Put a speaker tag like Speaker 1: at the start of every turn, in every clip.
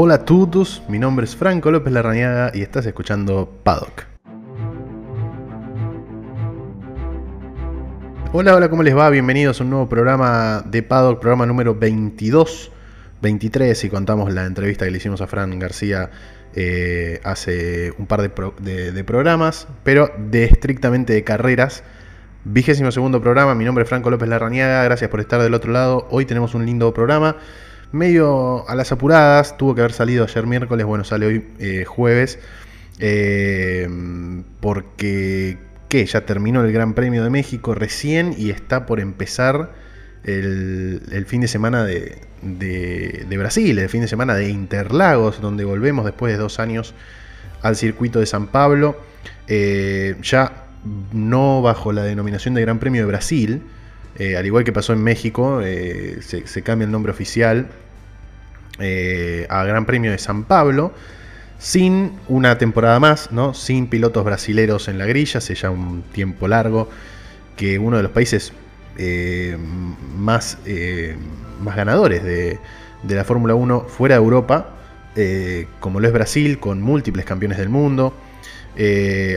Speaker 1: Hola a todos, mi nombre es Franco López Larrañaga y estás escuchando Paddock. Hola, hola, ¿cómo les va? Bienvenidos a un nuevo programa de Paddock, programa número 22, 23, si contamos la entrevista que le hicimos a Fran García eh, hace un par de, de, programas, pero de estrictamente de carreras. Vigésimo segundo programa, mi nombre es Franco López Larrañaga, gracias por estar del otro lado. Hoy tenemos un lindo programa medio a las apuradas, tuvo que haber salido ayer miércoles, bueno, sale hoy eh, jueves, eh, porque ¿qué? ya terminó el Gran Premio de México recién y está por empezar el, fin de semana de, Brasil, el fin de semana de Interlagos, donde volvemos después de dos años al circuito de San Pablo, eh, ya no bajo la denominación de Gran Premio de Brasil, eh, al igual que pasó en México, eh, se, cambia el nombre oficial eh, a Gran Premio de San Pablo, sin una temporada más, ¿no? sin pilotos brasileros en la grilla, hace ya un tiempo largo que uno de los países más, más ganadores de, de la Fórmula 1 fuera de Europa, como lo es Brasil, con múltiples campeones del mundo,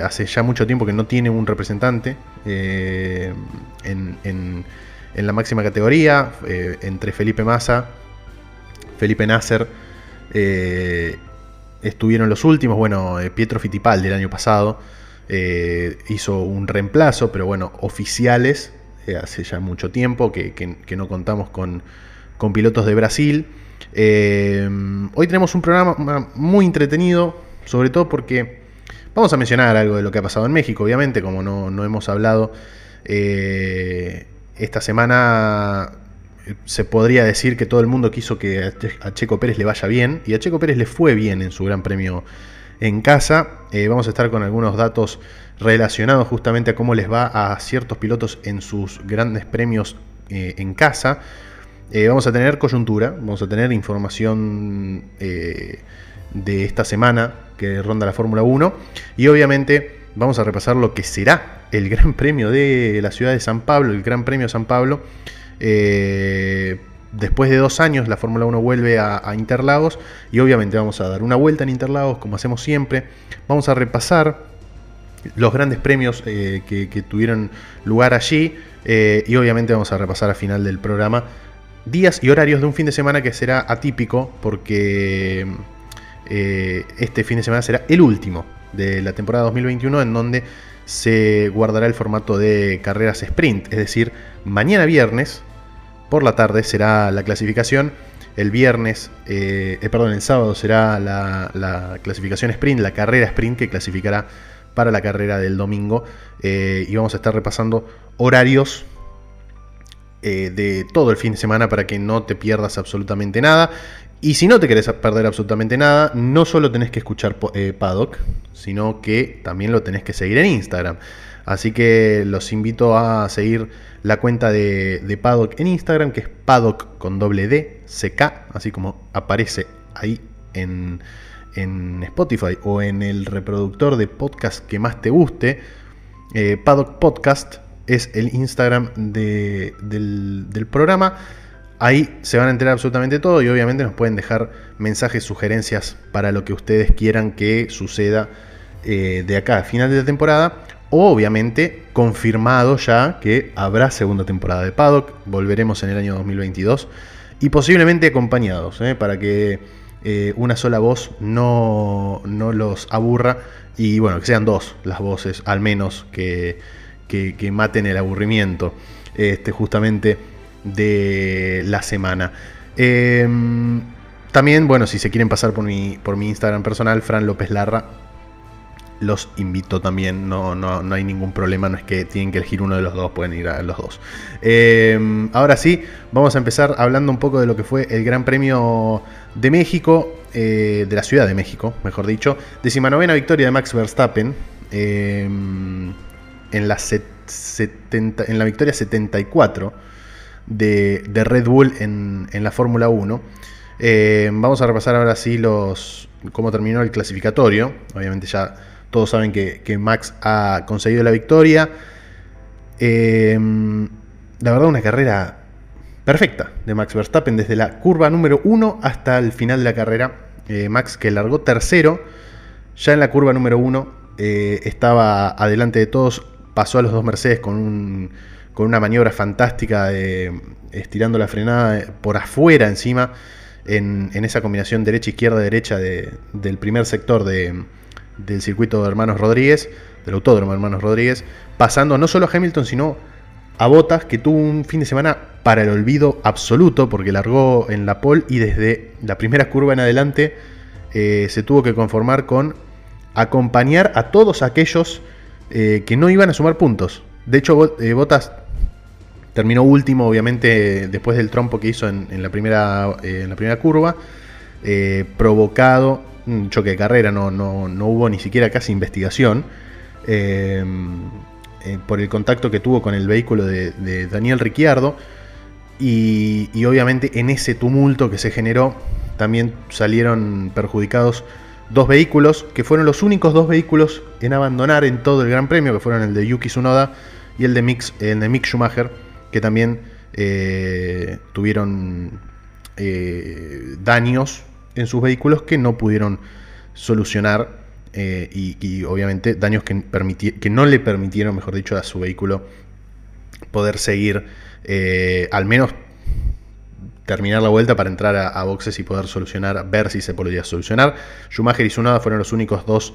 Speaker 1: hace ya mucho tiempo que no tiene un representante eh, en, la máxima categoría, eh, entre Felipe Massa, Felipe Nasser, eh, estuvieron los últimos, bueno, Pietro Fittipaldi del año pasado hizo un reemplazo, pero bueno, oficiales, hace ya mucho tiempo que, no contamos con, con, pilotos de Brasil. hoy tenemos un programa muy entretenido, sobre todo porque Vamos a mencionar algo de lo que ha pasado en México, obviamente, como no, hemos hablado. Eh, esta semana eh, se podría decir que todo el mundo quiso que a Checo Pérez le vaya bien, y a Checo Pérez le fue bien en su gran premio en casa. Eh, vamos a estar con algunos datos relacionados justamente a cómo les va a ciertos pilotos en sus grandes premios en casa. vamos a tener coyuntura, vamos a tener información de esta semana que ronda la Fórmula 1. Y obviamente vamos a repasar lo que será el Gran Premio de la ciudad de San Pablo, el Gran Premio de San Pablo. Eh, después de dos años la Fórmula 1 vuelve a, Interlagos y obviamente vamos a dar una vuelta en Interlagos como hacemos siempre. Vamos a repasar los grandes premios eh, que, tuvieron lugar allí eh, y obviamente vamos a repasar al final del programa días y horarios de un fin de semana que será atípico porque eh, este fin de semana será el último de la temporada 2021 en donde se guardará el formato de carreras sprint, es decir, mañana viernes por la tarde será la clasificación, el viernes, eh, eh, perdón, el sábado será la, clasificación sprint, la carrera sprint que clasificará para la carrera del domingo y vamos a estar repasando horarios de todo el fin de semana para que no te pierdas absolutamente nada. Y si no te querés perder absolutamente nada, no solo tenés que escuchar eh, Paddock, sino que también lo tenés que seguir en Instagram. Así que los invito a seguir la cuenta de, Paddock en Instagram, que es Paddock con doble D, CK, así como aparece ahí en, Spotify o en el reproductor de podcast que más te guste. Eh, Paddock Podcast es el Instagram del programa. Ahí se van a enterar absolutamente todo y obviamente nos pueden dejar mensajes, sugerencias para lo que ustedes quieran que suceda eh, de acá a final de la temporada. O obviamente confirmado ya que habrá segunda temporada de Paddock. Volveremos en el año 2022 y posiblemente acompañados eh, para que eh, una sola voz no, los aburra y bueno, que sean dos las voces al menos que, que maten el aburrimiento. Este, justamente de la semana. Em, también, bueno, si se quieren pasar por mi, por mi Instagram personal, Fran López Larra, los invito también, no, no, hay ningún problema, no es que tienen que elegir uno de los dos, pueden ir a los dos. Em, ahora sí, vamos a empezar hablando un poco de lo que fue el Gran Premio de México, eh, de la Ciudad de México, mejor dicho, decimanovena victoria de Max Verstappen em, en, la 70, en la victoria 74 de, Red Bull en, la Fórmula 1. Eh, vamos a repasar ahora sí los, cómo terminó el clasificatorio. Obviamente ya todos saben que, Max ha conseguido la victoria. Eh, la verdad, una carrera perfecta de Max Verstappen desde la curva número 1 hasta el final de la carrera. Max que largó tercero, ya en la curva número uno estaba adelante de todos, pasó a los dos Mercedes con, con una maniobra fantástica de, estirando la frenada por afuera encima, en, esa combinación derecha-izquierda-derecha del primer sector del circuito de Hermanos Rodríguez, del autódromo de Hermanos Rodríguez, pasando no solo a Hamilton, sino a Bottas, que tuvo un fin de semana para el olvido absoluto, porque largó en la pole y desde la primera curva en adelante eh, se tuvo que conformar con acompañar a todos aquellos eh, que no iban a sumar puntos. De hecho, eh, Bottas terminó último, obviamente, después del trompo que hizo en, la, primera, en la primera curva, provocado un choque de carrera, no, no, no hubo ni siquiera casi investigación. Eh, por el contacto que tuvo con el vehículo de, Daniel Ricciardo. Y, obviamente en ese tumulto que se generó también salieron perjudicados dos vehículos, que fueron los únicos dos vehículos en abandonar en todo el Gran Premio, que fueron el de Yuki Tsunoda y el de, Mix, el de Mick Schumacher, que también eh, tuvieron eh, daños en sus vehículos que no pudieron solucionar eh, y, obviamente daños que, que, no le permitieron, mejor dicho, a su vehículo poder seguir, al menos terminar la vuelta para entrar a, boxes y poder solucionar, ver si se podía solucionar. Schumacher y Tsunoda fueron los únicos dos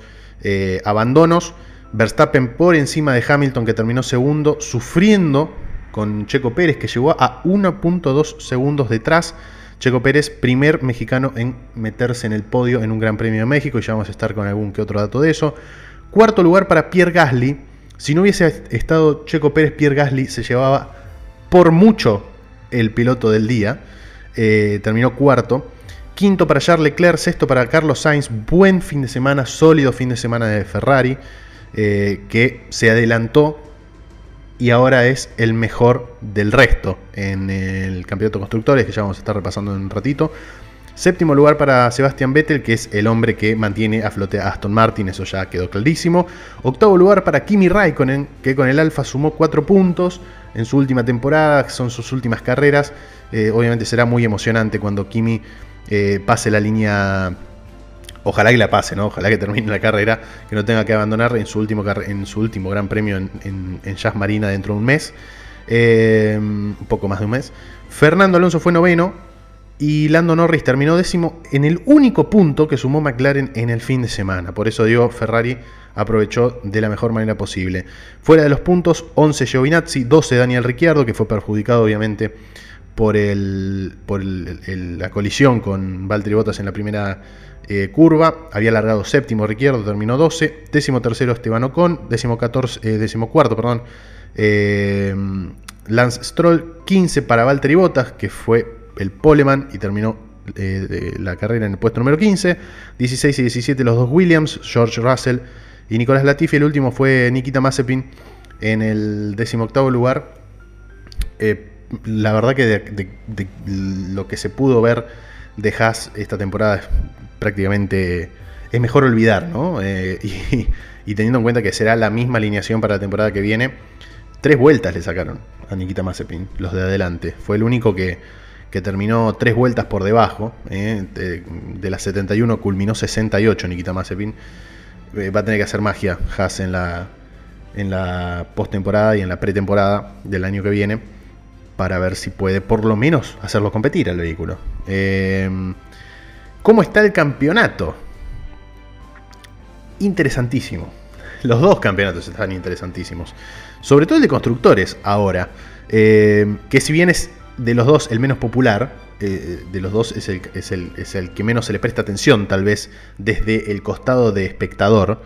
Speaker 1: abandonos. Verstappen por encima de Hamilton que terminó segundo, sufriendo con Checo Pérez que llegó a 1.2 segundos detrás. Checo Pérez, primer mexicano en meterse en el podio en un Gran Premio de México, y ya vamos a estar con algún que otro dato de eso. Cuarto lugar para Pierre Gasly. Si no hubiese estado Checo Pérez, Pierre Gasly se llevaba por mucho el piloto del día. Eh, terminó cuarto. Quinto para Charles Leclerc, sexto para Carlos Sainz. Buen fin de semana, sólido fin de semana de Ferrari, eh, que se adelantó y ahora es el mejor del resto en el campeonato constructores, que ya vamos a estar repasando en un ratito. Séptimo lugar para Sebastian Vettel, que es el hombre que mantiene a flote a Aston Martin, eso ya quedó clarísimo. Octavo lugar para Kimi Raikkonen, que con el Alfa sumó cuatro puntos en su última temporada, son sus últimas carreras. Eh, obviamente será muy emocionante cuando Kimi eh, pase la línea Ojalá que la pase, ¿no? Ojalá que termine la carrera, que no tenga que abandonar en su último, en su último gran premio en, Jazz Marina dentro de un mes. Eh, un poco más de un mes. Fernando Alonso fue noveno y Lando Norris terminó décimo en el único punto que sumó McLaren en el fin de semana. Por eso digo, Ferrari aprovechó de la mejor manera posible. Fuera de los puntos, 11 Giovinazzi, 12 Daniel Ricciardo, que fue perjudicado obviamente por, el, por la colisión con Valtteri Bottas en la primera eh, curva. Había largado séptimo Ricciardo, terminó 12. Décimo tercero Esteban Ocon. Décimo, 14, eh, décimo cuarto, perdón. Eh, Lance Stroll. 15 para Valtteri Bottas, que fue el poleman y terminó la carrera en el puesto número 15. 16 y 17 los dos Williams, George Russell y Nicolás Latifi. El último fue Nikita Mazepin en el décimo octavo lugar. la verdad que lo que se pudo ver de Haas esta temporada prácticamente es mejor olvidar, ¿no? Eh, y, teniendo en cuenta que será la misma alineación para la temporada que viene, tres vueltas le sacaron a Nikita Mazepin, los de adelante. Fue el único que, terminó tres vueltas por debajo. ¿eh? De, las 71 culminó 68 Nikita Mazepin. Eh, va a tener que hacer magia Haas en la, en la postemporada y en la pretemporada del año que viene para ver si puede por lo menos hacerlo competir al vehículo. ¿Cómo está el campeonato? Interesantísimo. Los dos campeonatos están interesantísimos. Sobre todo el de constructores ahora. Eh, que si bien es de los dos el menos popular, eh, de los dos es el, que menos se le presta atención tal vez desde el costado de espectador.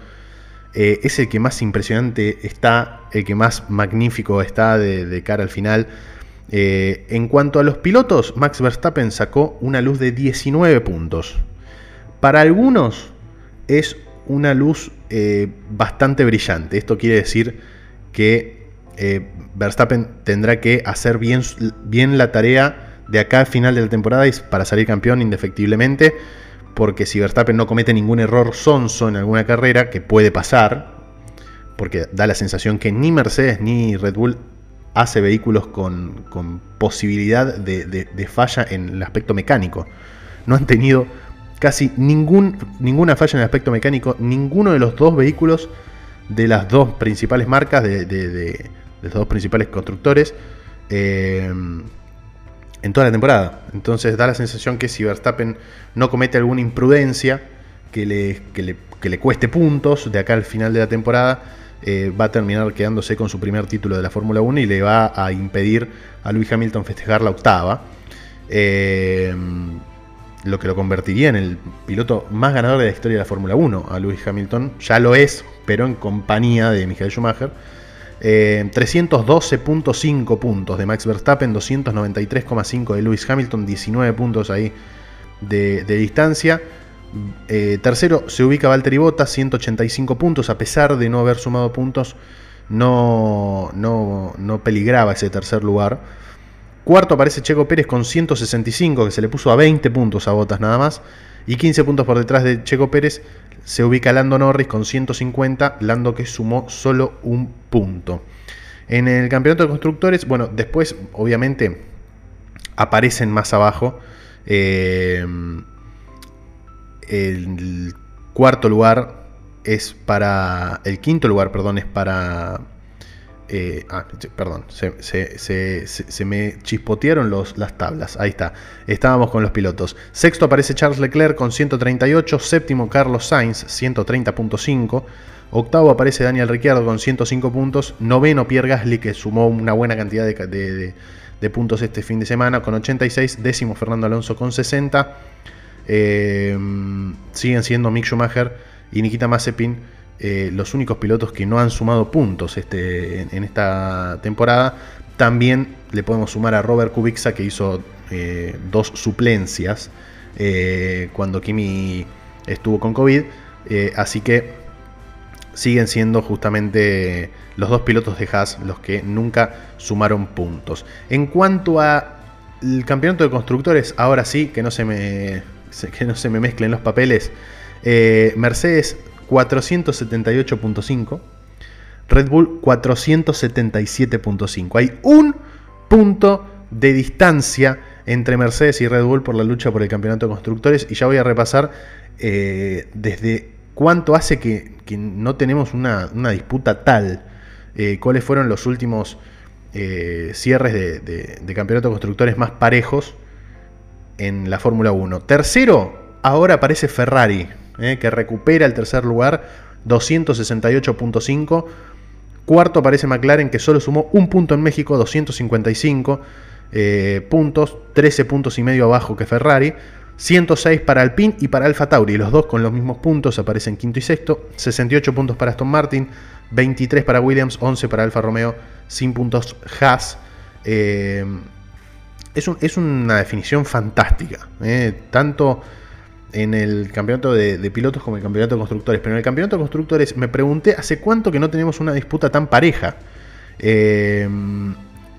Speaker 1: Eh, es el que más impresionante está, el que más magnífico está de cara al final. Eh, en cuanto a los pilotos, Max Verstappen sacó una luz de 19 puntos. Para algunos es una luz eh, bastante brillante. Esto quiere decir que eh, Verstappen tendrá que hacer bien, bien, la tarea de acá al final de la temporada para salir campeón indefectiblemente. Porque si Verstappen no comete ningún error sonso en alguna carrera, que puede pasar, porque da la sensación que ni Mercedes ni Red Bull hace vehículos con, posibilidad de, falla en el aspecto mecánico. No han tenido casi ninguna falla en el aspecto mecánico, ninguno de los dos vehículos de las dos principales marcas, de, los dos principales constructores, eh, en toda la temporada. Entonces da la sensación que si Verstappen no comete alguna imprudencia que le, le, cueste puntos de acá al final de la temporada, eh, va a terminar quedándose con su primer título de la Fórmula 1 y le va a impedir a Lewis Hamilton festejar la octava. Eh, lo que lo convertiría en el piloto más ganador de la historia de la Fórmula 1 a Lewis Hamilton. Ya lo es, pero en compañía de Michael Schumacher. 312.5 eh, puntos de Max Verstappen, 293.5 de Lewis Hamilton, 19 puntos ahí de, distancia. Eh, tercero se ubica Valtteri Bottas, 185 puntos, a pesar de no haber sumado puntos, no, no, no peligraba ese tercer lugar. Cuarto aparece Checo Pérez con 165, que se le puso a 20 puntos a Bottas nada más. Y 15 puntos por detrás de Checo Pérez se ubica Lando Norris con 150, Lando que sumó solo un punto. En el campeonato de constructores, bueno, después obviamente aparecen más abajo. Eh, el cuarto lugar es para. El quinto lugar, perdón, es para eh, ah, perdón, se, me chispotearon los, las tablas. Ahí está. Estábamos con los pilotos. Sexto aparece Charles Leclerc con 138. Séptimo Carlos Sainz, 130.5. Octavo aparece Daniel Ricciardo con 105 puntos. Noveno Pierre Gasly, que sumó una buena cantidad de, puntos este fin de semana, con 86. Décimo Fernando Alonso con 60. Eh, siguen siendo Mick Schumacher y Nikita Mazepin eh, los únicos pilotos que no han sumado puntos este, en, esta temporada. También le podemos sumar a Robert Kubica que hizo eh, dos suplencias eh, cuando Kimi estuvo con COVID. así que siguen siendo justamente los dos pilotos de Haas los que nunca sumaron puntos. En cuanto al campeonato de constructores, ahora sí, que no se me, que no se me mezclen los papeles. Mercedes 478.5. Red Bull 477.5. Hay un punto de distancia entre Mercedes y Red Bull por la lucha por el campeonato de constructores. Y ya voy a repasar eh, desde cuánto hace que, no tenemos una, disputa tal. Eh, cuáles fueron los últimos eh, cierres de, de, campeonato de constructores más parejos en la Fórmula 1. Tercero, ahora aparece Ferrari eh, que recupera el tercer lugar, 268.5. Cuarto aparece McLaren, que solo sumó un punto en México, 255 eh, puntos, 13 puntos y medio abajo que Ferrari. 106 para Alpine y para Alfa Tauri, los dos con los mismos puntos, aparecen quinto y sexto. 68 puntos para Aston Martin, 23 para Williams, 11 para Alfa Romeo, sin puntos Haas. Eh, es, una definición fantástica. tanto en el campeonato de, pilotos como en el campeonato de constructores. Pero en el campeonato de constructores me pregunté hace cuánto que no tenemos una disputa tan pareja. Em,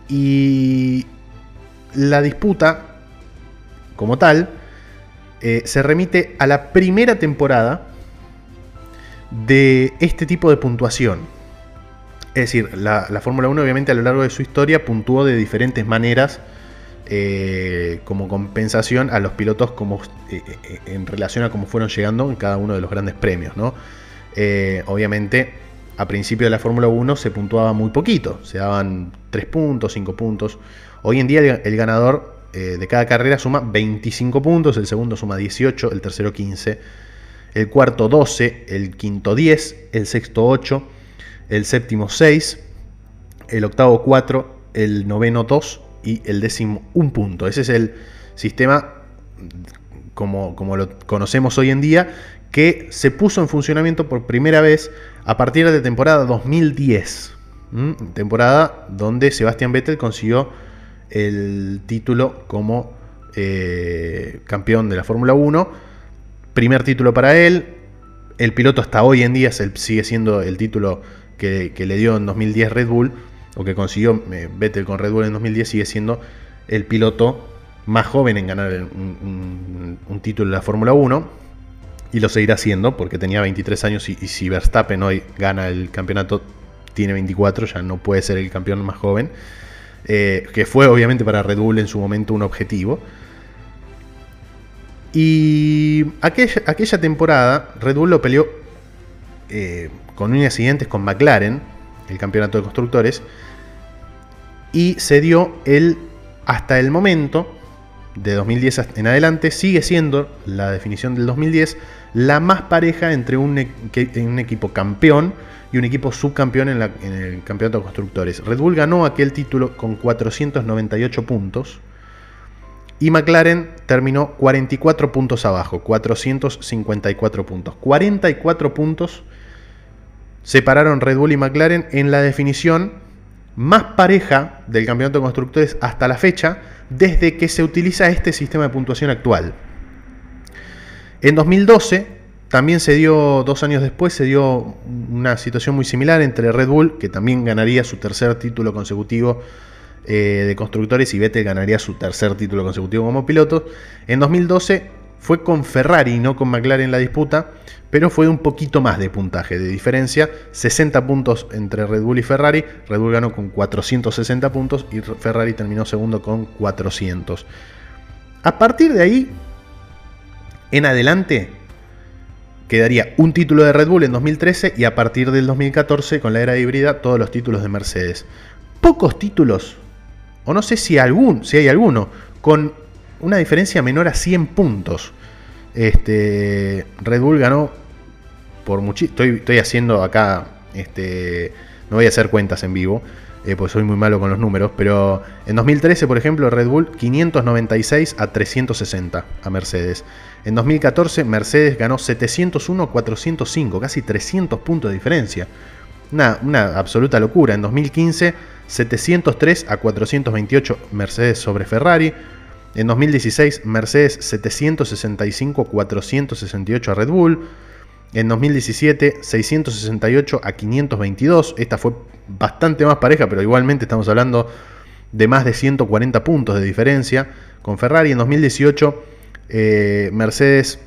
Speaker 1: y la disputa, como tal, eh, se remite a la primera temporada de este tipo de puntuación. Es decir, la, la Fórmula 1 obviamente a lo largo de su historia puntuó de diferentes maneras eh, como compensación a los pilotos como, eh, eh, en relación a cómo fueron llegando en cada uno de los grandes premios. obviamente, a principio de la Fórmula 1 se puntuaba muy poquito, se daban 3 puntos, 5 puntos. Hoy en día el, ganador de cada carrera suma 25 puntos, el segundo suma 18, el tercero 15, el cuarto 12, el quinto 10, el sexto 8, el séptimo 6, el octavo 4, el noveno 2 y el décimo un punto. Ese es el sistema como, como lo conocemos hoy en día, que se puso en funcionamiento por primera vez a partir de temporada 2010. Temporada donde Sebastián Vettel consiguió el título como eh, campeón de la Fórmula 1. Primer título para él. El piloto hasta hoy en día sigue siendo el título que, que le dio en 2010 Red Bull o que consiguió eh, Vettel con Red Bull en 2010, sigue siendo el piloto más joven en ganar un, título de la Fórmula 1. Y lo seguirá siendo porque tenía 23 años y, si Verstappen hoy gana el campeonato, tiene 24, ya no puede ser el campeón más joven. Eh, que fue obviamente para Red Bull en su momento un objetivo. Y aquella, aquella temporada Red Bull lo peleó eh, con unos accidentes con McLaren, el campeonato de constructores, y se dio el, hasta el momento, de 2010 en adelante, sigue siendo la definición del 2010, la más pareja entre un, equipo campeón y un equipo subcampeón en, en, el campeonato de constructores. Red Bull ganó aquel título con 498 puntos y McLaren terminó 44 puntos abajo, 454 puntos. 44 puntos separaron Red Bull y McLaren en la definición más pareja del campeonato de constructores hasta la fecha, desde que se utiliza este sistema de puntuación actual. En 2012 también se dio, dos años después, se dio una situación muy similar entre Red Bull, que también ganaría su tercer título consecutivo eh, de constructores, y Vettel ganaría su tercer título consecutivo como piloto. En 2012 fue con Ferrari, no con McLaren la disputa, pero fue un poquito más de puntaje de diferencia, 60 puntos entre Red Bull y Ferrari, Red Bull ganó con 460 puntos y Ferrari terminó segundo con 400. A partir de ahí, en adelante, quedaría un título de Red Bull en 2013 y a partir del 2014, con la era híbrida, todos los títulos de Mercedes. Pocos títulos, o no sé si, algún, si hay alguno, con una diferencia menor a 100 puntos. Este, Red Bull ganó por muchísimo. Estoy, estoy, haciendo acá, este, no voy a hacer cuentas en vivo, eh, pues soy muy malo con los números, pero en 2013, por ejemplo, Red Bull 596 a 360 a Mercedes. En 2014 Mercedes ganó 701 a 405, casi 300 puntos de diferencia. Una, una, absoluta locura. En 2015 703 a 428 Mercedes sobre Ferrari. En 2016 Mercedes 765 a 468 a Red Bull. En 2017 668 a 522. Esta fue bastante más pareja, pero igualmente estamos hablando de más de 140 puntos de diferencia con Ferrari. En 2018 eh, Mercedes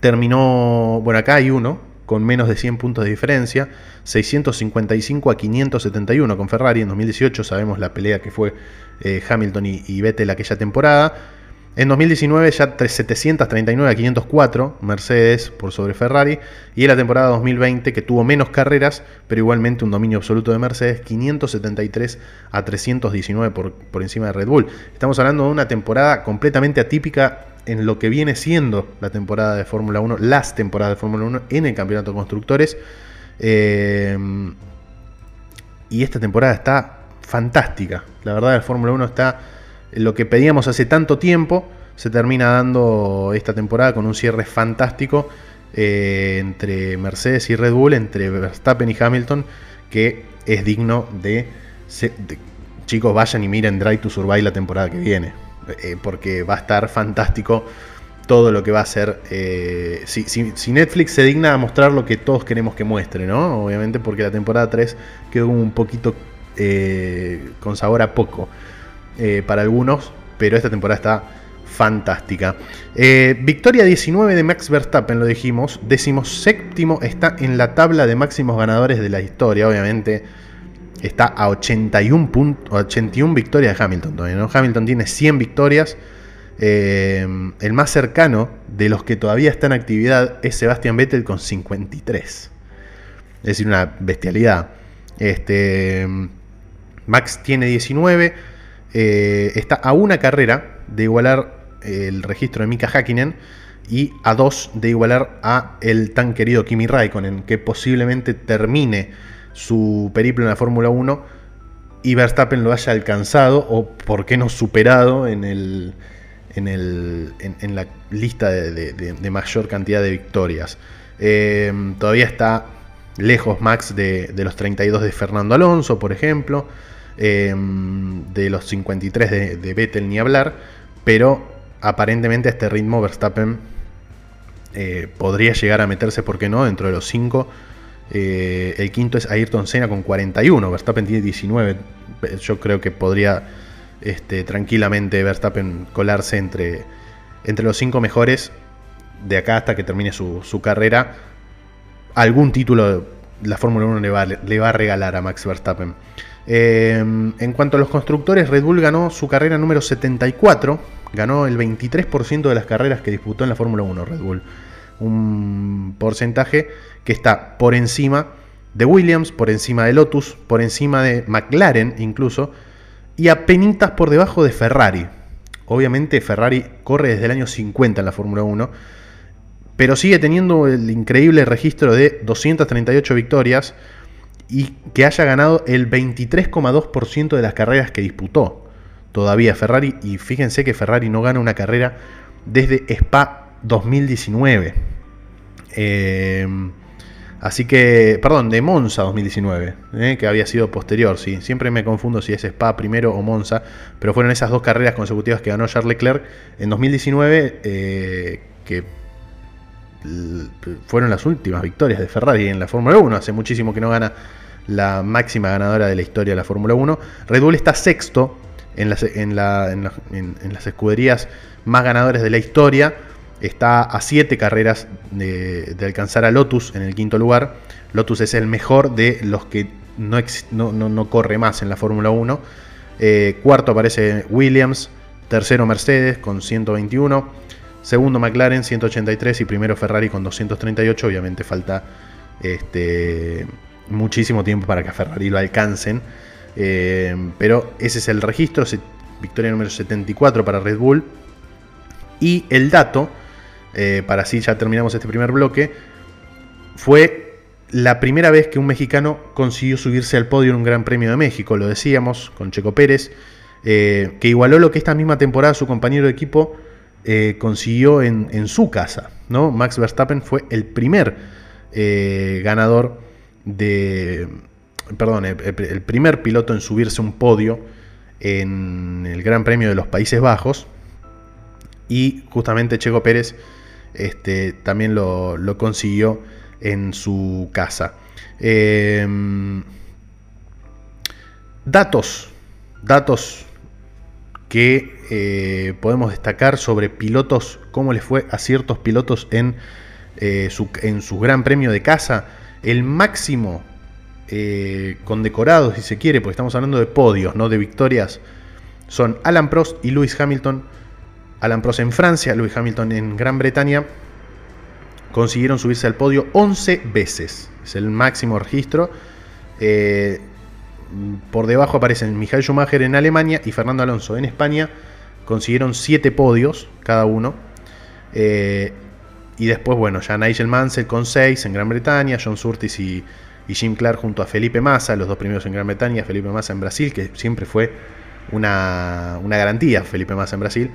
Speaker 1: terminó, bueno, acá hay uno con menos de 100 puntos de diferencia, 655 a 571 con Ferrari en 2018, sabemos la pelea que fue eh, Hamilton y, y Vettel aquella temporada. En 2019 ya 739 a 504 Mercedes por sobre Ferrari y en la temporada 2020 que tuvo menos carreras pero igualmente un dominio absoluto de Mercedes 573 a 319 por, por encima de Red Bull. Estamos hablando de una temporada completamente atípica en lo que viene siendo la temporada de Fórmula 1, las temporadas de Fórmula 1 en el campeonato de constructores. Eh, y esta temporada está fantástica. La verdad, el Fórmula 1 está lo que pedíamos hace tanto tiempo. Se termina dando esta temporada con un cierre fantástico eh, entre Mercedes y Red Bull, entre Verstappen y Hamilton, que es digno de, de chicos vayan y miren Drive to Survive la temporada que viene eh, porque va a estar fantástico todo lo que va a ser. Eh, si, Netflix se digna a mostrar lo que todos queremos que muestre, ¿no? Obviamente porque la temporada 3 quedó un poquito eh, con sabor a poco para algunos, pero esta temporada está fantástica. victoria 19 de Max Verstappen, lo dijimos. Decimos séptimo está en la tabla de máximos ganadores de la historia, obviamente está a 81, 81 victorias de Hamilton todavía. Hamilton tiene 100 victorias. Eh, el más cercano de los que todavía está en actividad es Sebastian Vettel con 53. Es decir, una bestialidad. Este, Max tiene 19. Eh, está a una carrera de igualar el registro de Mika Hakkinen y a dos de igualar a el tan querido Kimi Raikkonen, que posiblemente termine su periplo en la Fórmula 1 y Verstappen lo haya alcanzado o por qué no superado en, el, en, el, en, la lista de, mayor cantidad de victorias. Eh, todavía está lejos Max de, los 32 de Fernando Alonso, por ejemplo, eh, de los 53 de, de, Vettel ni hablar, pero aparentemente a este ritmo Verstappen eh, podría llegar a meterse, ¿por qué no?, dentro de los 5 eh, el quinto es Ayrton Senna con 41. Verstappen tiene 19. Yo creo que podría este, tranquilamente Verstappen colarse entre, entre los cinco mejores de acá hasta que termine su, carrera. Algún título la Fórmula 1 le va, le va, a regalar a Max Verstappen. Eh, en cuanto a los constructores, Red Bull ganó su carrera número 74 Ganó el 23% de las carreras que disputó en la Fórmula 1 Red Bull. Un porcentaje que está por encima de Williams, por encima de Lotus, por encima de McLaren incluso, y penitas por debajo de Ferrari. Obviamente Ferrari corre desde el año 50 en la Fórmula 1, pero sigue teniendo el increíble registro de 238 victorias y que haya ganado el 23,2% de las carreras que disputó todavía Ferrari. Y fíjense que Ferrari no gana una carrera desde Spa 2019. Eh, así que, perdón, de Monza 2019, eh, que había sido posterior, sí. Siempre me confundo si es Spa primero o Monza, pero fueron esas dos carreras consecutivas que ganó Charles Leclerc en 2019, eh, que fueron las últimas victorias de Ferrari en la Fórmula 1. Hace muchísimo que no gana la máxima ganadora de la historia de la Fórmula 1. Red Bull está sexto en las, en, las escuderías más ganadores de la historia. Está a siete carreras de, alcanzar a Lotus en el quinto lugar. Lotus es el mejor de los que no, no, corre más en la Fórmula 1. Eh, cuarto aparece Williams. Tercero Mercedes con 121. Segundo McLaren 183 y primero Ferrari con 238. Obviamente falta este, muchísimo tiempo para que a Ferrari lo alcancen. Eh, pero ese es el registro, victoria número 74 para Red Bull. Y el dato, eh, para así ya terminamos este primer bloque, fue la primera vez que un mexicano consiguió subirse al podio en un Gran Premio de México, lo decíamos, con Checo Pérez, eh, que igualó lo que esta misma temporada su compañero de equipo consiguió en, su casa. ¿no? Max Verstappen fue el primer ganador de, perdón, el, primer piloto en subirse un podio en el Gran Premio de los Países Bajos. Y justamente Checo Pérez este, también lo, consiguió en su casa. Em, datos, datos que eh, podemos destacar sobre pilotos, cómo les fue a ciertos pilotos en, eh, su, en Gran Premio de casa. El máximo eh, condecorados, si se quiere, porque estamos hablando de podios, no de victorias, son Alan Prost y Lewis Hamilton. Alan Prost en Francia, Lewis Hamilton en Gran Bretaña. Consiguieron subirse al podio 11 veces. Es el máximo registro. Eh, por debajo aparecen Michael Schumacher en Alemania y Fernando Alonso en España. Consiguieron 7 podios cada uno. Eh, y después, bueno, ya Nigel Mansell con 6 en Gran Bretaña, John Surtees y y Jim Clark junto a Felipe Massa, los dos primeros en Gran Bretaña, Felipe Massa en Brasil, que siempre fue una, garantía, Felipe Massa en Brasil,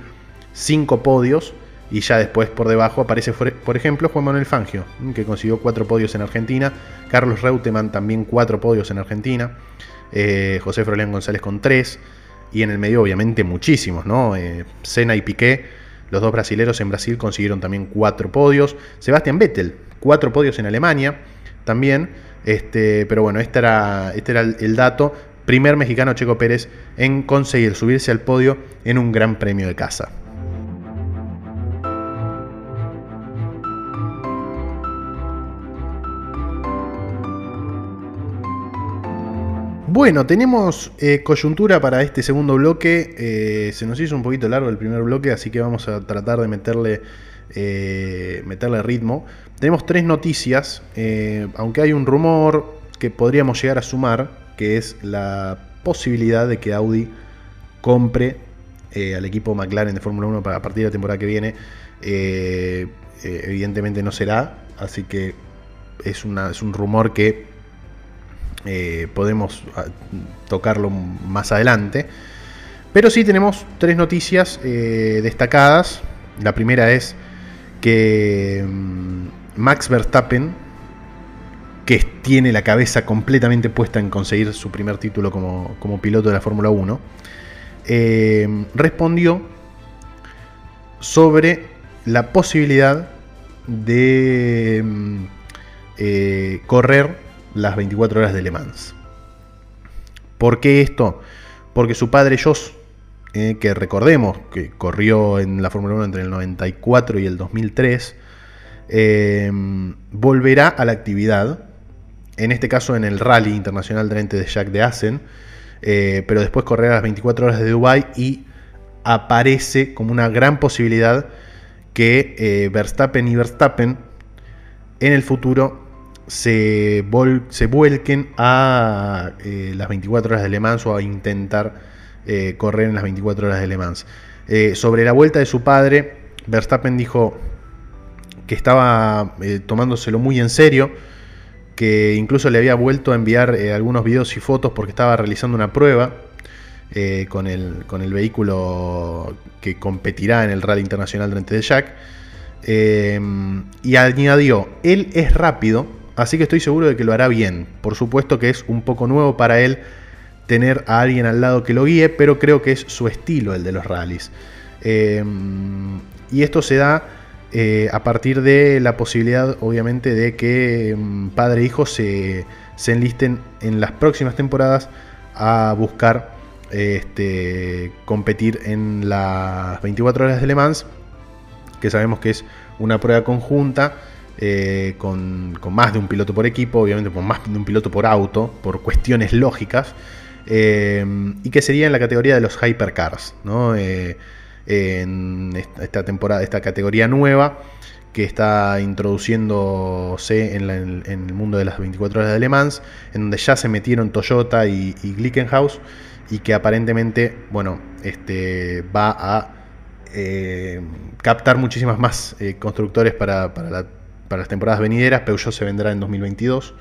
Speaker 1: cinco podios y ya después por debajo aparece, por ejemplo, Juan Manuel Fangio, que consiguió cuatro podios en Argentina, Carlos Reutemann también cuatro podios en Argentina, eh, José Frolén González con tres, y en el medio obviamente muchísimos, ¿no? Eh, y Piqué, los dos brasileros en Brasil consiguieron también cuatro podios, Sebastián Vettel, cuatro podios en Alemania también, este, pero bueno, este era, este era el, dato. Primer mexicano Checo Pérez en conseguir subirse al podio en un gran premio de casa. Bueno, tenemos eh, coyuntura para este segundo bloque. Eh, se nos hizo un poquito largo el primer bloque, así que vamos a tratar de meterle, eh, meterle ritmo. Tenemos tres noticias, aunque hay un rumor que podríamos llegar a sumar, que es la posibilidad de que Audi compre al equipo McLaren de Fórmula 1 para a partir de la temporada que viene. Evidentemente no será, así que es un rumor que podemos ah, tocarlo más adelante. Pero sí tenemos tres noticias destacadas. La primera es que mm, Max Verstappen, que tiene la cabeza completamente puesta en conseguir su primer título como, piloto de la Fórmula 1, eh, respondió sobre la posibilidad de mm, eh, correr las 24 horas de Le Mans. ¿Por qué esto? Porque su padre Jos, eh, que recordemos que corrió en la Fórmula 1 entre el 94 y el 2003, Em, volverá a la actividad, en este caso en el Rally Internacional de de Jacques de Assen, eh, pero después correrá las 24 horas de Dubai y aparece como una gran posibilidad que eh, Verstappen y Verstappen en el futuro se, vuelquen a eh, las 24 horas de Le Mans o a intentar eh, correr en las 24 horas de Le Mans. sobre la vuelta de su padre, Verstappen dijo que estaba tomándoselo muy en serio, que incluso le había vuelto a enviar algunos videos y fotos porque estaba realizando una prueba eh, con, el, vehículo que competirá en el Rally Internacional durante de Jack. Eh, y añadió, él es rápido, así que estoy seguro de que lo hará bien. Por supuesto que es un poco nuevo para él tener a alguien al lado que lo guíe, pero creo que es su estilo el de los rallies. Eh, y esto se da a partir de la posibilidad, obviamente, de que mm, padre e hijo se, se enlisten en las próximas temporadas a buscar este, competir en las 24 horas de Le Mans, que sabemos que es una prueba conjunta eh, con, más de un piloto por equipo, obviamente con más de un piloto por auto, por cuestiones lógicas, eh, y que sería en la categoría de los hypercars, ¿no? Eh, en esta temporada, esta categoría nueva que está introduciéndose en, el mundo de las 24 horas de Le en donde ya se metieron Toyota y, y Glickenhaus y que aparentemente, bueno, este, va a captar muchísimas más constructores para, las temporadas venideras. Peugeot se vendrá en 2022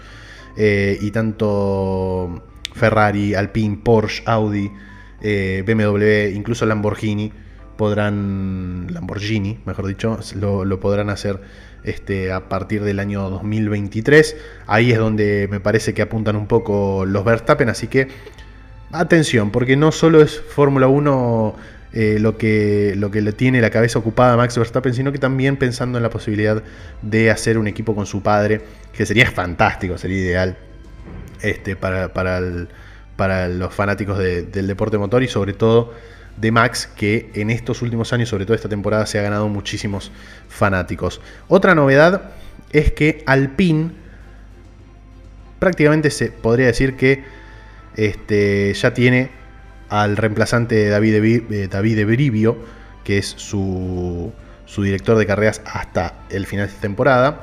Speaker 1: eh, y tanto Ferrari, Alpine, Porsche, Audi, BMW, incluso Lamborghini podrán, Lamborghini, mejor dicho, lo, lo podrán hacer este, a partir del año 2023. Ahí es donde me parece que apuntan un poco los Verstappen, así que atención, porque no solo es Fórmula 1 eh, lo, que, lo que le tiene la cabeza ocupada a Max Verstappen, sino que también pensando en la posibilidad de hacer un equipo con su padre, que sería fantástico, sería ideal este, para, para, los fanáticos del deporte motor y sobre todo de Max, que en estos últimos años, sobre todo esta temporada, se ha ganado muchísimos fanáticos. Otra novedad es que Alpine prácticamente se podría decir que este, ya tiene al reemplazante David, de, David Brivio, que es su, director de carreras hasta el final de temporada.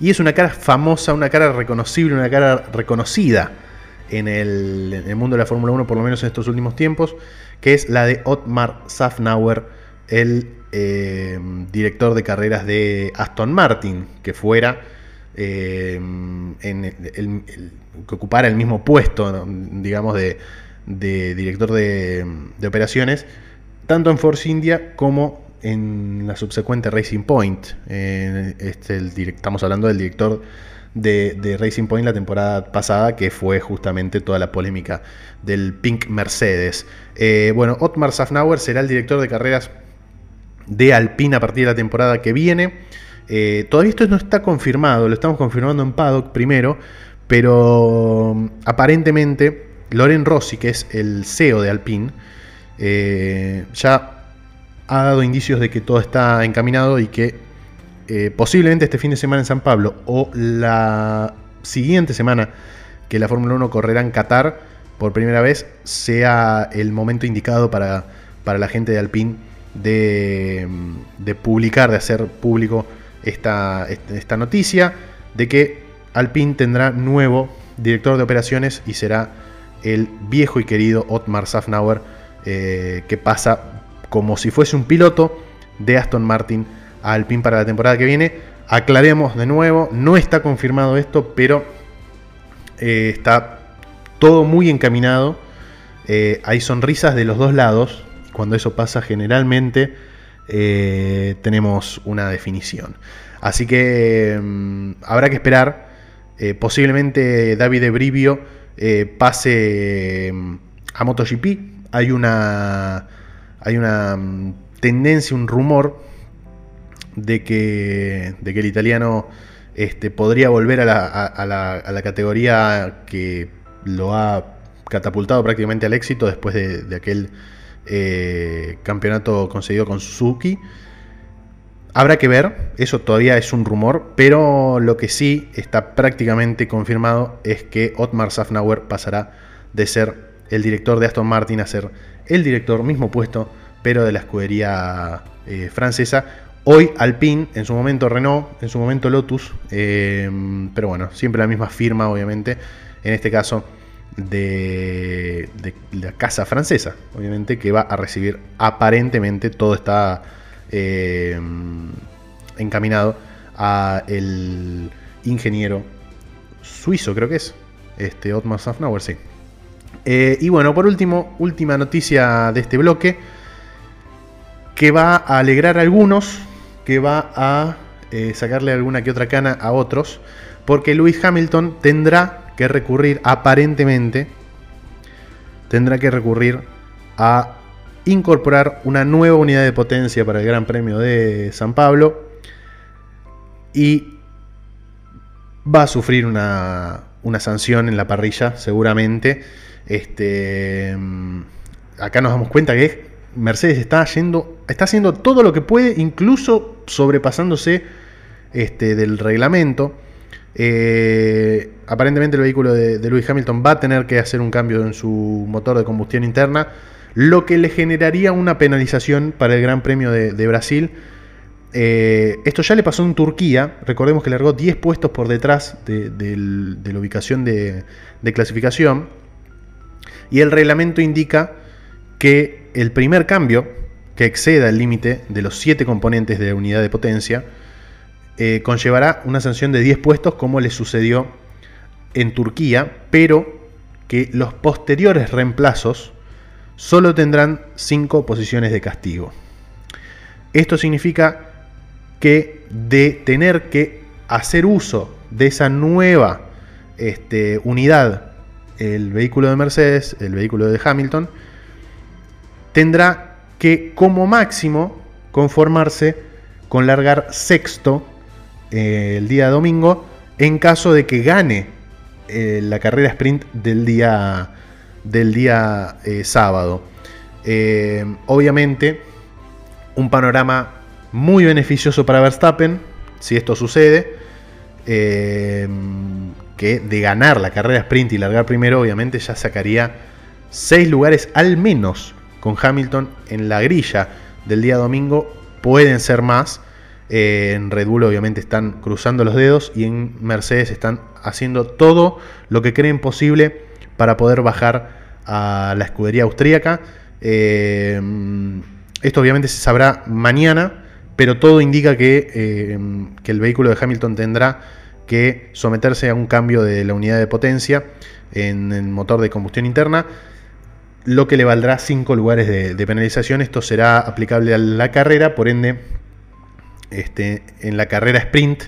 Speaker 1: Y es una cara famosa, una cara reconocible, una cara reconocida en el, mundo de la Fórmula 1, por lo menos en estos últimos tiempos, que es la de Otmar Safnauer, el eh, director de carreras de Aston Martin, que fuera eh, que ocupara el mismo puesto, digamos, de, director de, operaciones, tanto en Force India como en la subsecuente Racing Point. este, el, estamos hablando del director de, Racing Point la temporada pasada, que fue justamente toda la polémica del Pink Mercedes. Eh, bueno, Otmar Safnauer será el director de carreras de Alpine a partir de la temporada que viene. Eh, todavía esto no está confirmado, lo estamos confirmando en Paddock primero, pero mm, aparentemente Loren Rossi, que es el CEO de Alpine, eh, ya ha dado indicios de que todo está encaminado y que eh, posiblemente este fin de semana en San Pablo o la siguiente semana que la Fórmula 1 correrá en Qatar por primera vez sea el momento indicado para, la gente de Alpine de, de publicar, de hacer público esta, esta noticia de que Alpine tendrá nuevo director de operaciones y será el viejo y querido Otmar Safnauer, eh, que pasa como si fuese un piloto de Aston Martin a Alpine para la temporada que viene. Aclaremos de nuevo, no está confirmado esto, pero eh, está todo muy encaminado. Eh, hay sonrisas de los dos lados. Cuando eso pasa, generalmente tenemos una definición. Así que mm, habrá que esperar posiblemente David Brivio eh, pase mm, a MotoGP. Hay una, hay una mm, tendencia, un rumor de que, de que el italiano este, podría volver a la, categoría que lo ha catapultado prácticamente al éxito después de, aquel eh, campeonato conseguido con Suzuki. Habrá que ver, eso todavía es un rumor, pero lo que sí está prácticamente confirmado es que Otmar Safnauer pasará de ser el director de Aston Martin a ser el director, mismo puesto, pero de la escudería eh, francesa. Hoy Alpine, en su momento Renault, en su momento Lotus, eh, pero bueno, siempre la misma firma, obviamente, en este caso de, la casa francesa, obviamente, que va a recibir aparentemente, todo está eh, encaminado a el ingeniero suizo, creo que es, este Otmar Safnauer, sí. Eh, y bueno, por último, última noticia de este bloque, que va a alegrar a algunos, que va a eh, sacarle alguna que otra cana a otros, porque Lewis Hamilton tendrá que recurrir, aparentemente, tendrá que recurrir a incorporar una nueva unidad de potencia para el Gran Premio de San Pablo y va a sufrir una, una sanción en la parrilla seguramente este, mm, acá nos damos cuenta que Mercedes está, yendo, está haciendo todo lo que puede, incluso sobrepasándose este, del reglamento. Eh, aparentemente el vehículo de, Lewis Hamilton va a tener que hacer un cambio en su motor de combustión interna, lo que le generaría una penalización para el Gran Premio de, Brasil. Eh, esto ya le pasó en Turquía, recordemos que largó 10 puestos por detrás de, la ubicación de clasificación. Y el reglamento indica que el primer cambio, que exceda el límite de los 7 componentes de la unidad de potencia, eh, conllevará una sanción de 10 puestos como le sucedió en Turquía, pero que los posteriores reemplazos solo tendrán 5 posiciones de castigo. Esto significa que de tener que hacer uso de esa nueva este, unidad el vehículo de Mercedes, el vehículo de Hamilton, tendrá que como máximo conformarse con largar sexto eh, el día domingo en caso de que gane eh, la carrera sprint del día, del día eh, sábado. obviamente, un panorama muy beneficioso para Verstappen si esto sucede que de ganar la carrera sprint y largar primero, obviamente ya sacaría 6 lugares al menos con Hamilton en la grilla del día domingo. Pueden ser más. Eh, en Red Bull obviamente están cruzando los dedos y en Mercedes están haciendo todo lo que creen posible para poder bajar a la escudería austríaca. Eh, esto obviamente se sabrá mañana, pero todo indica que, eh, que el vehículo de Hamilton tendrá que someterse a un cambio de la unidad de potencia en el motor de combustión interna, lo que le valdrá 5 lugares de, penalización. Esto será aplicable a la carrera, por ende, este, en la carrera sprint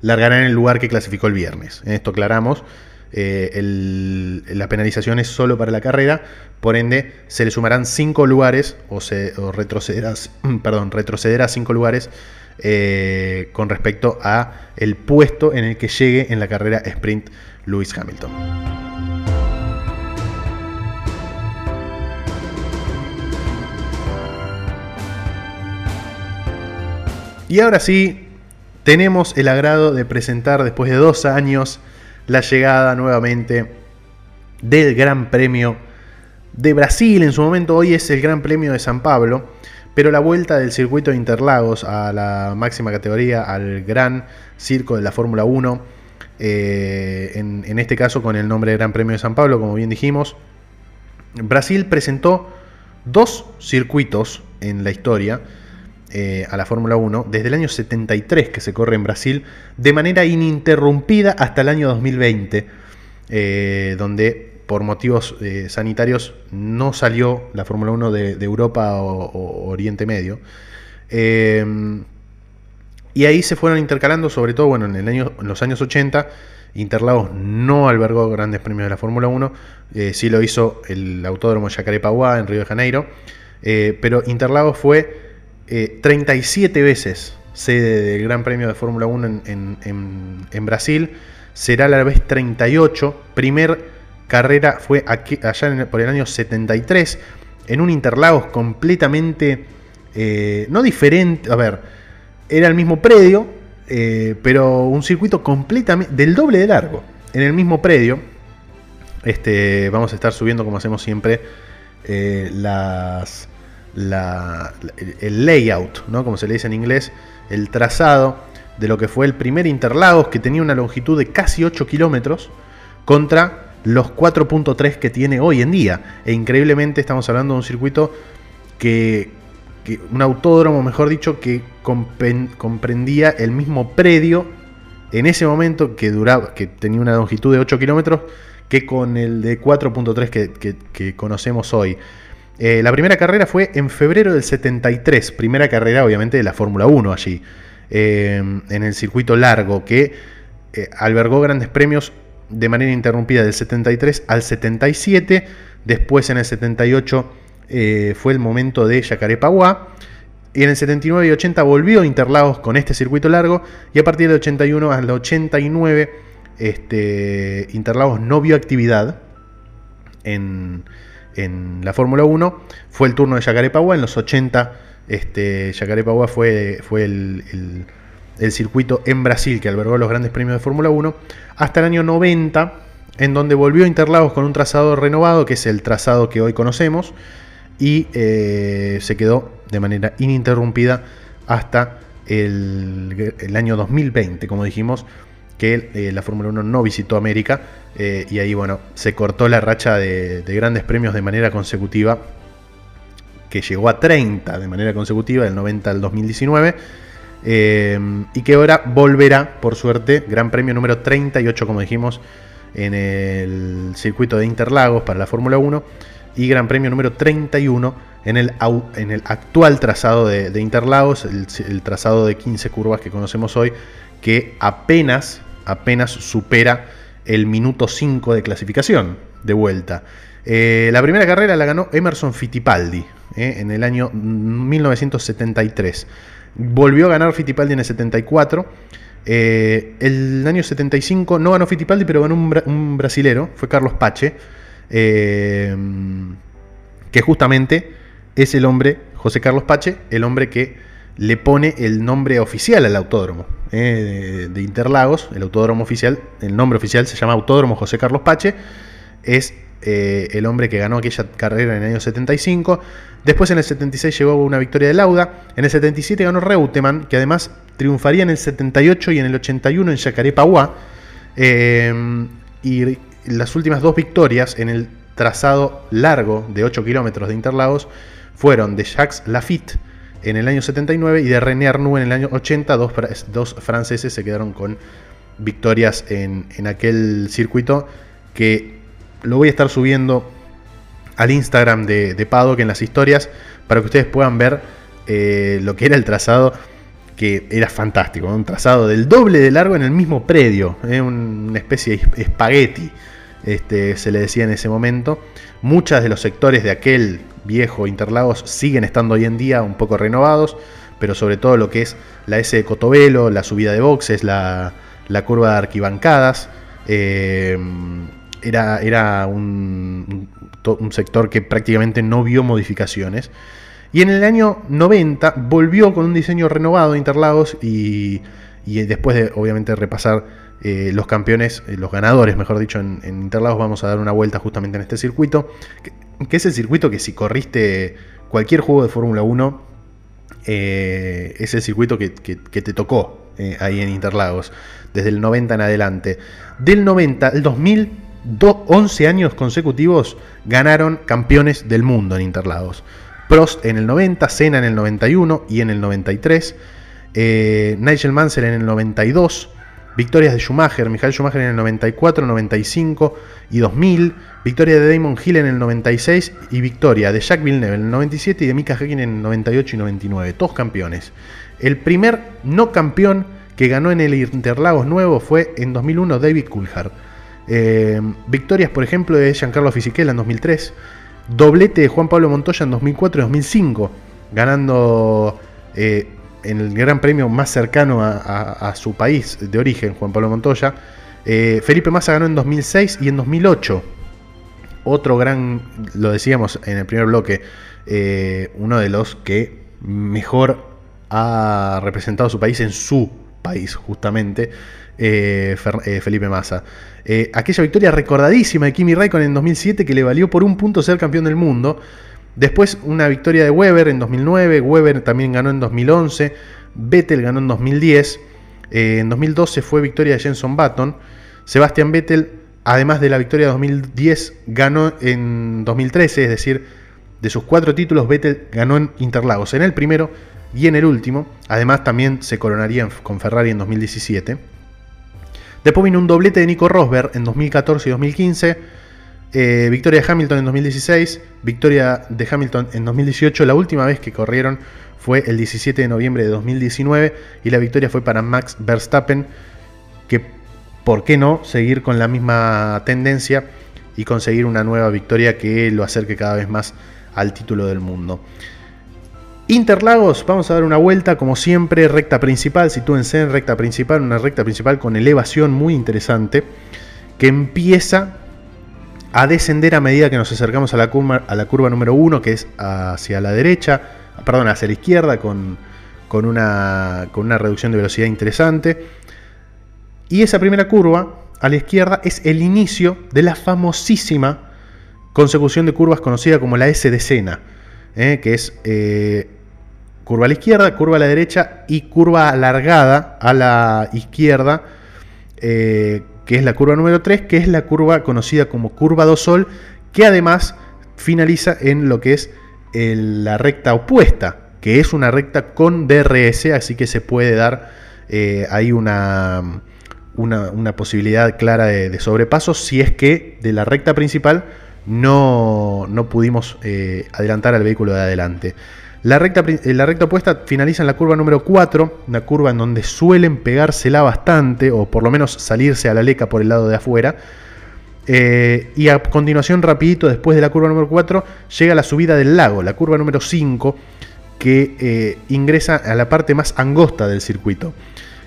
Speaker 1: largará en el lugar que clasificó el viernes. En esto aclaramos. Eh, la penalización es solo para la carrera, por ende se le sumarán 5 lugares o, se, retrocederá, perdón, retrocederá 5 lugares eh, con respecto a el puesto en el que llegue en la carrera sprint Lewis Hamilton. Y ahora sí, tenemos el agrado de presentar después de dos años la llegada nuevamente del Gran Premio de Brasil. En su momento hoy es el Gran Premio de San Pablo pero la vuelta del circuito de Interlagos a la máxima categoría, al gran circo de la Fórmula 1, eh, en, este caso con el nombre de Gran Premio de San Pablo, como bien dijimos, Brasil presentó dos circuitos en la historia eh, a la Fórmula 1 desde el año 73 que se corre en Brasil de manera ininterrumpida hasta el año 2020, eh, donde por motivos eh, sanitarios no salió la Fórmula 1 de, Europa o, Oriente Medio. Em, y ahí se fueron intercalando, sobre todo bueno, en, el año, en los años 80, Interlagos no albergó grandes premios de la Fórmula 1, eh, sí lo hizo el Autódromo Yacaré-Paguá en Río de Janeiro, eh, pero Interlagos fue 37 veces sede del Gran Premio de Fórmula 1 en, Brasil, será la vez 38, primer carrera fue allá por el año 73, en un Interlagos completamente, eh, no diferente, a ver, era el mismo predio, eh, pero un circuito completamente, del doble de largo, en el mismo predio, este, vamos a estar subiendo, como hacemos siempre, eh, las, el layout, ¿no? como se le dice en inglés, el trazado de lo que fue el primer Interlagos, que tenía una longitud de casi 8 kilómetros, contra los 4.3 que tiene hoy en día. E increíblemente estamos hablando de un circuito que, un autódromo, mejor dicho, que comprendía el mismo predio en ese momento que duraba, que tenía una longitud de 8 kilómetros, que con el de 4.3 que, conocemos hoy. Eh, la primera carrera fue en febrero del 73, primera carrera obviamente de la Fórmula 1 allí, eh, en el circuito largo, que eh, albergó grandes premios de manera interrumpida del 73 al 77, después en el 78 fue el momento de Yacarepaguá, y en el 79 y 80 volvió Interlagos con este circuito largo, y a partir del 81 al 89 este, Interlagos no vio actividad en, la Fórmula 1. Fue el turno de Yacarepagua. En los 80, este, Yacarepagua fue, fue el, circuito en Brasil que albergó los grandes premios de Fórmula 1. Hasta el año 90, en donde volvió a Interlagos con un trazado renovado, que es el trazado que hoy conocemos. Y eh, se quedó de manera ininterrumpida hasta el, el año 2020, como dijimos, que eh, la Fórmula 1 no visitó América eh, y ahí bueno, se cortó la racha de, grandes premios de manera consecutiva, que llegó a 30 de manera consecutiva, del 90 al 2019, eh, y que ahora volverá, por suerte, Gran Premio número 38, como dijimos, en el circuito de Interlagos para la Fórmula 1, y Gran Premio número 31 en el, en el actual trazado de, Interlagos, el, el trazado de 15 curvas que conocemos hoy, que apenas apenas supera el minuto 5 de clasificación de vuelta. Eh, la primera carrera la ganó Emerson Fittipaldi eh, en el año 1973. Volvió a ganar Fittipaldi en el 74. Eh, el año 75 no ganó Fittipaldi, pero ganó un, brasilero, fue Carlos Pache, que justamente es el hombre, José Carlos Pache, el hombre que le pone el nombre oficial al autódromo eh, de, Interlagos, el autódromo oficial, el nombre oficial se llama Autódromo José Carlos Pache, es eh, el hombre que ganó aquella carrera en el año 75. Después en el 76 llegó una victoria de Lauda. En el 77 ganó Reutemann, que además triunfaría en el 78 y en el 81 en Yacarepaguá. Eh, y las últimas dos victorias en el trazado largo de 8 kilómetros de Interlagos fueron de Jacques Lafitte en el año 79 y de René Arnoux en el año 80. Dos, franceses se quedaron con victorias en, aquel circuito que lo voy a estar subiendo al Instagram de, de Paddock en las historias para que ustedes puedan ver eh, lo que era el trazado que era fantástico, un trazado del doble de largo en el mismo predio, eh, una especie de espagueti, este, se le decía en ese momento. Muchos de los sectores de aquel viejo Interlagos siguen estando hoy en día un poco renovados, pero sobre todo lo que es la S de Cotobelo, la subida de boxes, la, curva de arquibancadas, eh, era, era un, sector que prácticamente no vio modificaciones. Y en el año 90 volvió con un diseño renovado de Interlagos y, después de obviamente repasar eh, los campeones, eh, los ganadores, mejor dicho, en, Interlagos, vamos a dar una vuelta justamente en este circuito que es el circuito que si corriste cualquier juego de Fórmula 1, eh, es el circuito que, te tocó ahí en Interlagos, desde el 90 en adelante. Del 90 al 2000, 11 años consecutivos ganaron campeones del mundo en Interlagos. Prost en el 90, Senna en el 91 y en el 93, eh, Nigel Mansell en el 92, victorias de Schumacher, Michael Schumacher en el 94, 95 y 2000, victoria de Damon Hill en el 96 y victoria de Jack Villeneuve en el 97 y de Mika Häkkinen en el 98 y 99, todos campeones. El primer no campeón que ganó en el Interlagos nuevo fue en 2001 David Coulthard. Eh, victorias, por ejemplo, de Giancarlo Fisichella en 2003, doblete de Juan Pablo Montoya en 2004 y 2005, ganando eh, en el Gran Premio más cercano a, su país de origen, Juan Pablo Montoya. Eh, Felipe Massa ganó en 2006 y en 2008. Otro gran, lo decíamos en el primer bloque, eh, uno de los que mejor ha representado su país en su país, justamente, eh, Felipe Massa. aquella victoria recordadísima de Kimi Raikkonen en 2007 que le valió por un punto ser campeón del mundo. Después una victoria de Weber en 2009, Weber también ganó en 2011, Vettel ganó en 2010, en 2012 fue victoria de Jenson Button, Sebastian Vettel, además de la victoria de 2010, ganó en 2013, es decir, de sus cuatro títulos, Vettel ganó en Interlagos, en el primero y en el último. Además, también se coronaría con Ferrari en 2017. Después vino un doblete de Nico Rosberg en 2014 y 2015. Eh, victoria de Hamilton en 2016. Victoria de Hamilton en 2018. La última vez que corrieron fue el 17 de noviembre de 2019. Y la victoria fue para Max Verstappen. Que, ¿por qué no? Seguir con la misma tendencia y conseguir una nueva victoria que lo acerque cada vez más al título del mundo. Interlagos, vamos a dar una vuelta, como siempre, recta principal, sitúense en recta principal, una recta principal con elevación muy interesante, que empieza a descender a medida que nos acercamos a la curva, a la curva número 1, que es hacia la derecha, perdón, hacia la izquierda, con, con, una, con una reducción de velocidad interesante. Y esa primera curva, a la izquierda, es el inicio de la famosísima consecución de curvas conocida como la S de Sena, ¿eh? que es eh, curva a la izquierda, curva a la derecha y curva alargada a la izquierda, eh, que es la curva número 3, que es la curva conocida como curva 2 sol, que además finaliza en lo que es la recta opuesta, que es una recta con DRS, así que se puede dar ahí una, una, posibilidad clara de sobrepaso si es que de la recta principal no, no pudimos eh, adelantar al vehículo de adelante. La recta, eh, la recta opuesta finaliza en la curva número 4, una curva en donde suelen pegársela bastante, o por lo menos salirse a la leca por el lado de afuera. Eh, y a continuación, rapidito, después de la curva número 4, llega la subida del lago, la curva número 5, que ingresa a la parte más angosta del circuito,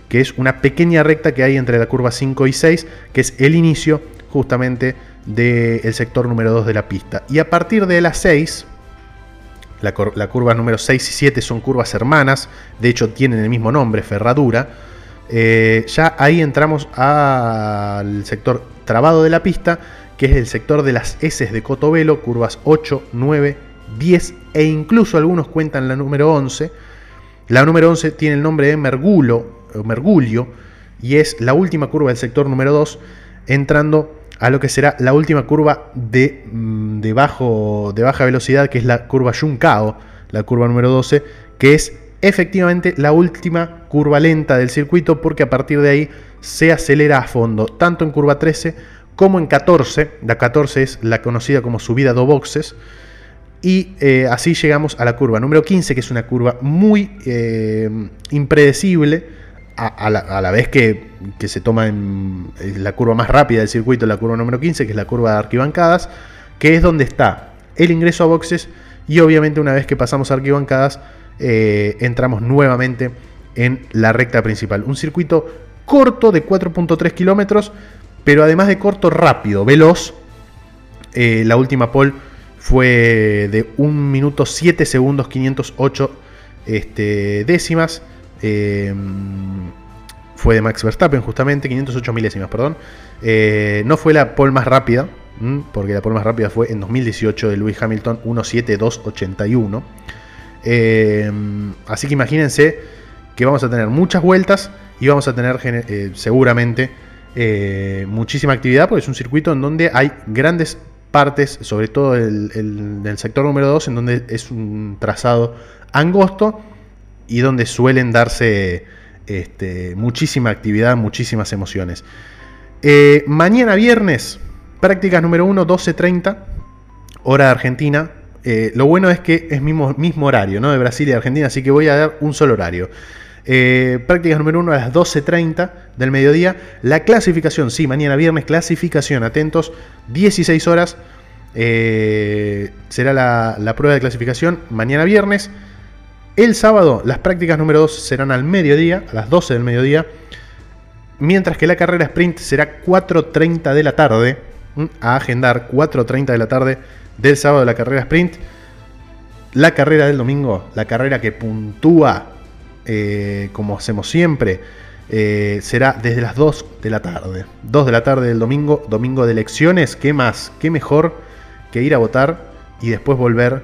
Speaker 1: que es una pequeña recta que hay entre la curva 5 y 6, que es el inicio justamente del sector número 2 de la pista. Y a partir de las 6, la, curva número 6 y 7 son curvas hermanas, de hecho tienen el mismo nombre, ferradura. Eh, ya ahí entramos al sector trabado de la pista, que es el sector de las S de Cotobelo, curvas 8, 9, 10 e incluso algunos cuentan la número 11. La número 11 tiene el nombre de Mergulo, Mergulio y es la última curva del sector número 2, entrando a lo que será la última curva de, mm, de, baja velocidad, que es la curva Yuncao, la curva número 12, que es efectivamente la última curva lenta del circuito, porque a partir de ahí se acelera a fondo, tanto en curva 13 como en 14. La 14 es la conocida como subida do boxes. Y eh, así llegamos a la curva número 15, que es una curva muy eh, impredecible a, la, vez que, se toma la curva más rápida del circuito, la curva número 15, que es la curva de arquibancadas, que es donde está el ingreso a boxes y obviamente una vez que pasamos a arquibancadas eh, entramos nuevamente en la recta principal. Un circuito corto de 4.3 kilómetros, pero además de corto, rápido, veloz. Eh, la última pole fue de 1 minuto 7 segundos 508 este, décimas. Eh, fue de Max Verstappen, justamente, 508 milésimas, perdón. Eh, no fue la pole más rápida, porque la pole más rápida fue en 2018 de Lewis Hamilton, 1.7281. Eh, así que imagínense que vamos a tener muchas vueltas y vamos a tener seguramente muchísima actividad, porque es un circuito en donde hay grandes partes, sobre todo el, el sector número 2, en donde es un trazado angosto y donde suelen darse este, muchísima actividad, muchísimas emociones. Eh, mañana viernes, prácticas número 1, 12.30, hora de Argentina. Eh, lo bueno es que es mismo, mismo horario, ¿no? De Brasil y Argentina, así que voy a dar un solo horario. Eh, prácticas número 1 a las 12.30 del mediodía. La clasificación, sí, mañana viernes, clasificación, atentos, 16 horas. será la, la prueba de clasificación mañana viernes. El sábado las prácticas número 2 serán al mediodía, a las 12 del mediodía, mientras que la carrera sprint será 4.30 de la tarde, a agendar 4.30 de la tarde del sábado la carrera sprint. La carrera del domingo, la carrera que puntúa, eh, como hacemos siempre, eh, será desde las 2 de la tarde. 2 de la tarde del domingo, domingo de elecciones. ¿Qué más? ¿Qué mejor que ir a votar y después volver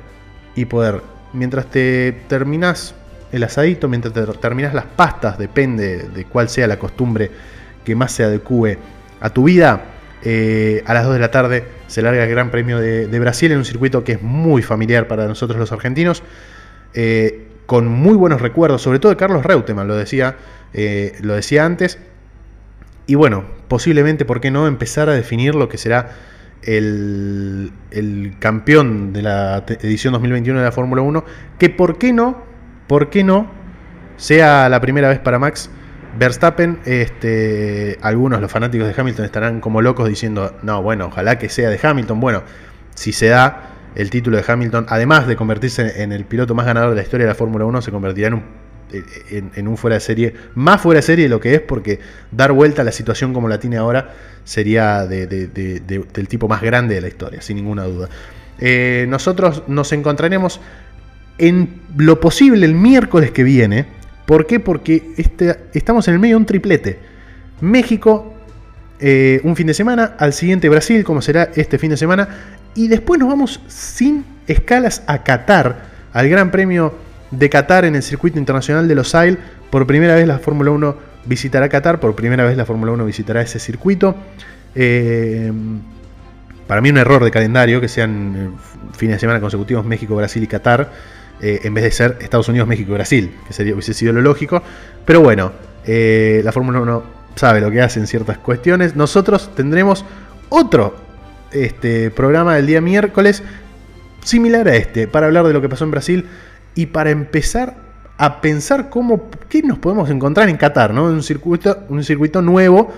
Speaker 1: y poder, mientras te terminas el asadito, mientras te terminas las pastas, depende de cuál sea la costumbre que más se adecue a tu vida, eh, a las 2 de la tarde se larga el Gran Premio de, Brasil en un circuito que es muy familiar para nosotros los argentinos, eh, con muy buenos recuerdos, sobre todo de Carlos Reutemann, lo decía, eh, lo decía antes. Y bueno, posiblemente, ¿por qué no?, empezar a definir lo que será el, el campeón de la edición 2021 de la Fórmula 1, que por qué no, por qué no, sea la primera vez para Max Verstappen, este, algunos, los fanáticos de Hamilton, estarán como locos diciendo, no, bueno, ojalá que sea de Hamilton. Bueno, si se da el título de Hamilton, además de convertirse en el piloto más ganador de la historia de la Fórmula 1, se convertirá en un, en, un fuera de serie, más fuera de serie de lo que es, porque dar vuelta a la situación como la tiene ahora sería del tipo más grande de la historia, sin ninguna duda. Eh, nosotros nos encontraremos en lo posible el miércoles que viene ¿Por qué? Porque este, estamos en el medio de un triplete. México, eh, un fin de semana, al siguiente Brasil, como será este fin de semana, y después nos vamos sin escalas a Qatar, al Gran Premio de Qatar en el circuito internacional de Los Ailes. Por primera vez la Fórmula 1 visitará Qatar, por primera vez la Fórmula 1 visitará ese circuito. Eh, para mí un error de calendario que sean eh, fines de semana consecutivos México, Brasil y Qatar. Eh, en vez de ser Estados Unidos, México y Brasil, que sería, hubiese sido lo lógico. Pero bueno, la Fórmula 1 sabe lo que hace en ciertas cuestiones. Nosotros tendremos otro este, programa del día miércoles similar a este, para hablar de lo que pasó en Brasil y para empezar a pensar cómo, qué nos podemos encontrar en Qatar, ¿no? Un circuito, un circuito nuevo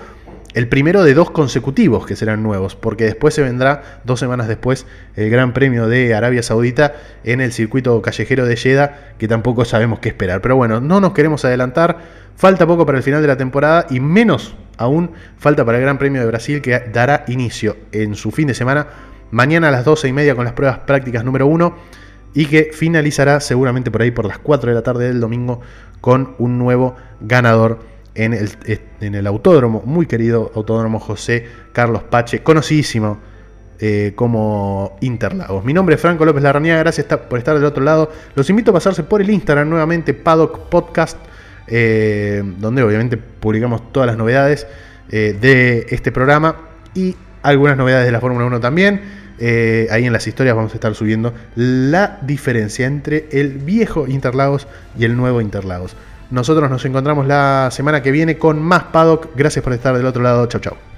Speaker 1: el primero de dos consecutivos que serán nuevos, porque después se vendrá, dos semanas después, el Gran Premio de Arabia Saudita en el circuito callejero de Jeddah, que tampoco sabemos qué esperar. Pero bueno, no nos queremos adelantar, falta poco para el final de la temporada y menos aún falta para el Gran Premio de Brasil que dará inicio en su fin de semana, mañana a las 12 y media con las pruebas prácticas número uno y que finalizará seguramente por ahí por las 4 de la tarde del domingo con un nuevo ganador en el, en el autódromo, muy querido autódromo José Carlos Pache, conocidísimo eh, como Interlagos. Mi nombre es Franco López Larrañaga, gracias por estar del otro lado. Los invito a pasarse por el Instagram nuevamente, Paddock Podcast, eh, donde obviamente publicamos todas las novedades eh, de este programa y algunas novedades de la Fórmula 1 también. Ahí en las historias vamos a estar subiendo la diferencia entre el viejo Interlagos y el nuevo Interlagos. Nosotros nos encontramos la semana que viene con más Paddock. Gracias por estar del otro lado. Chau, chau.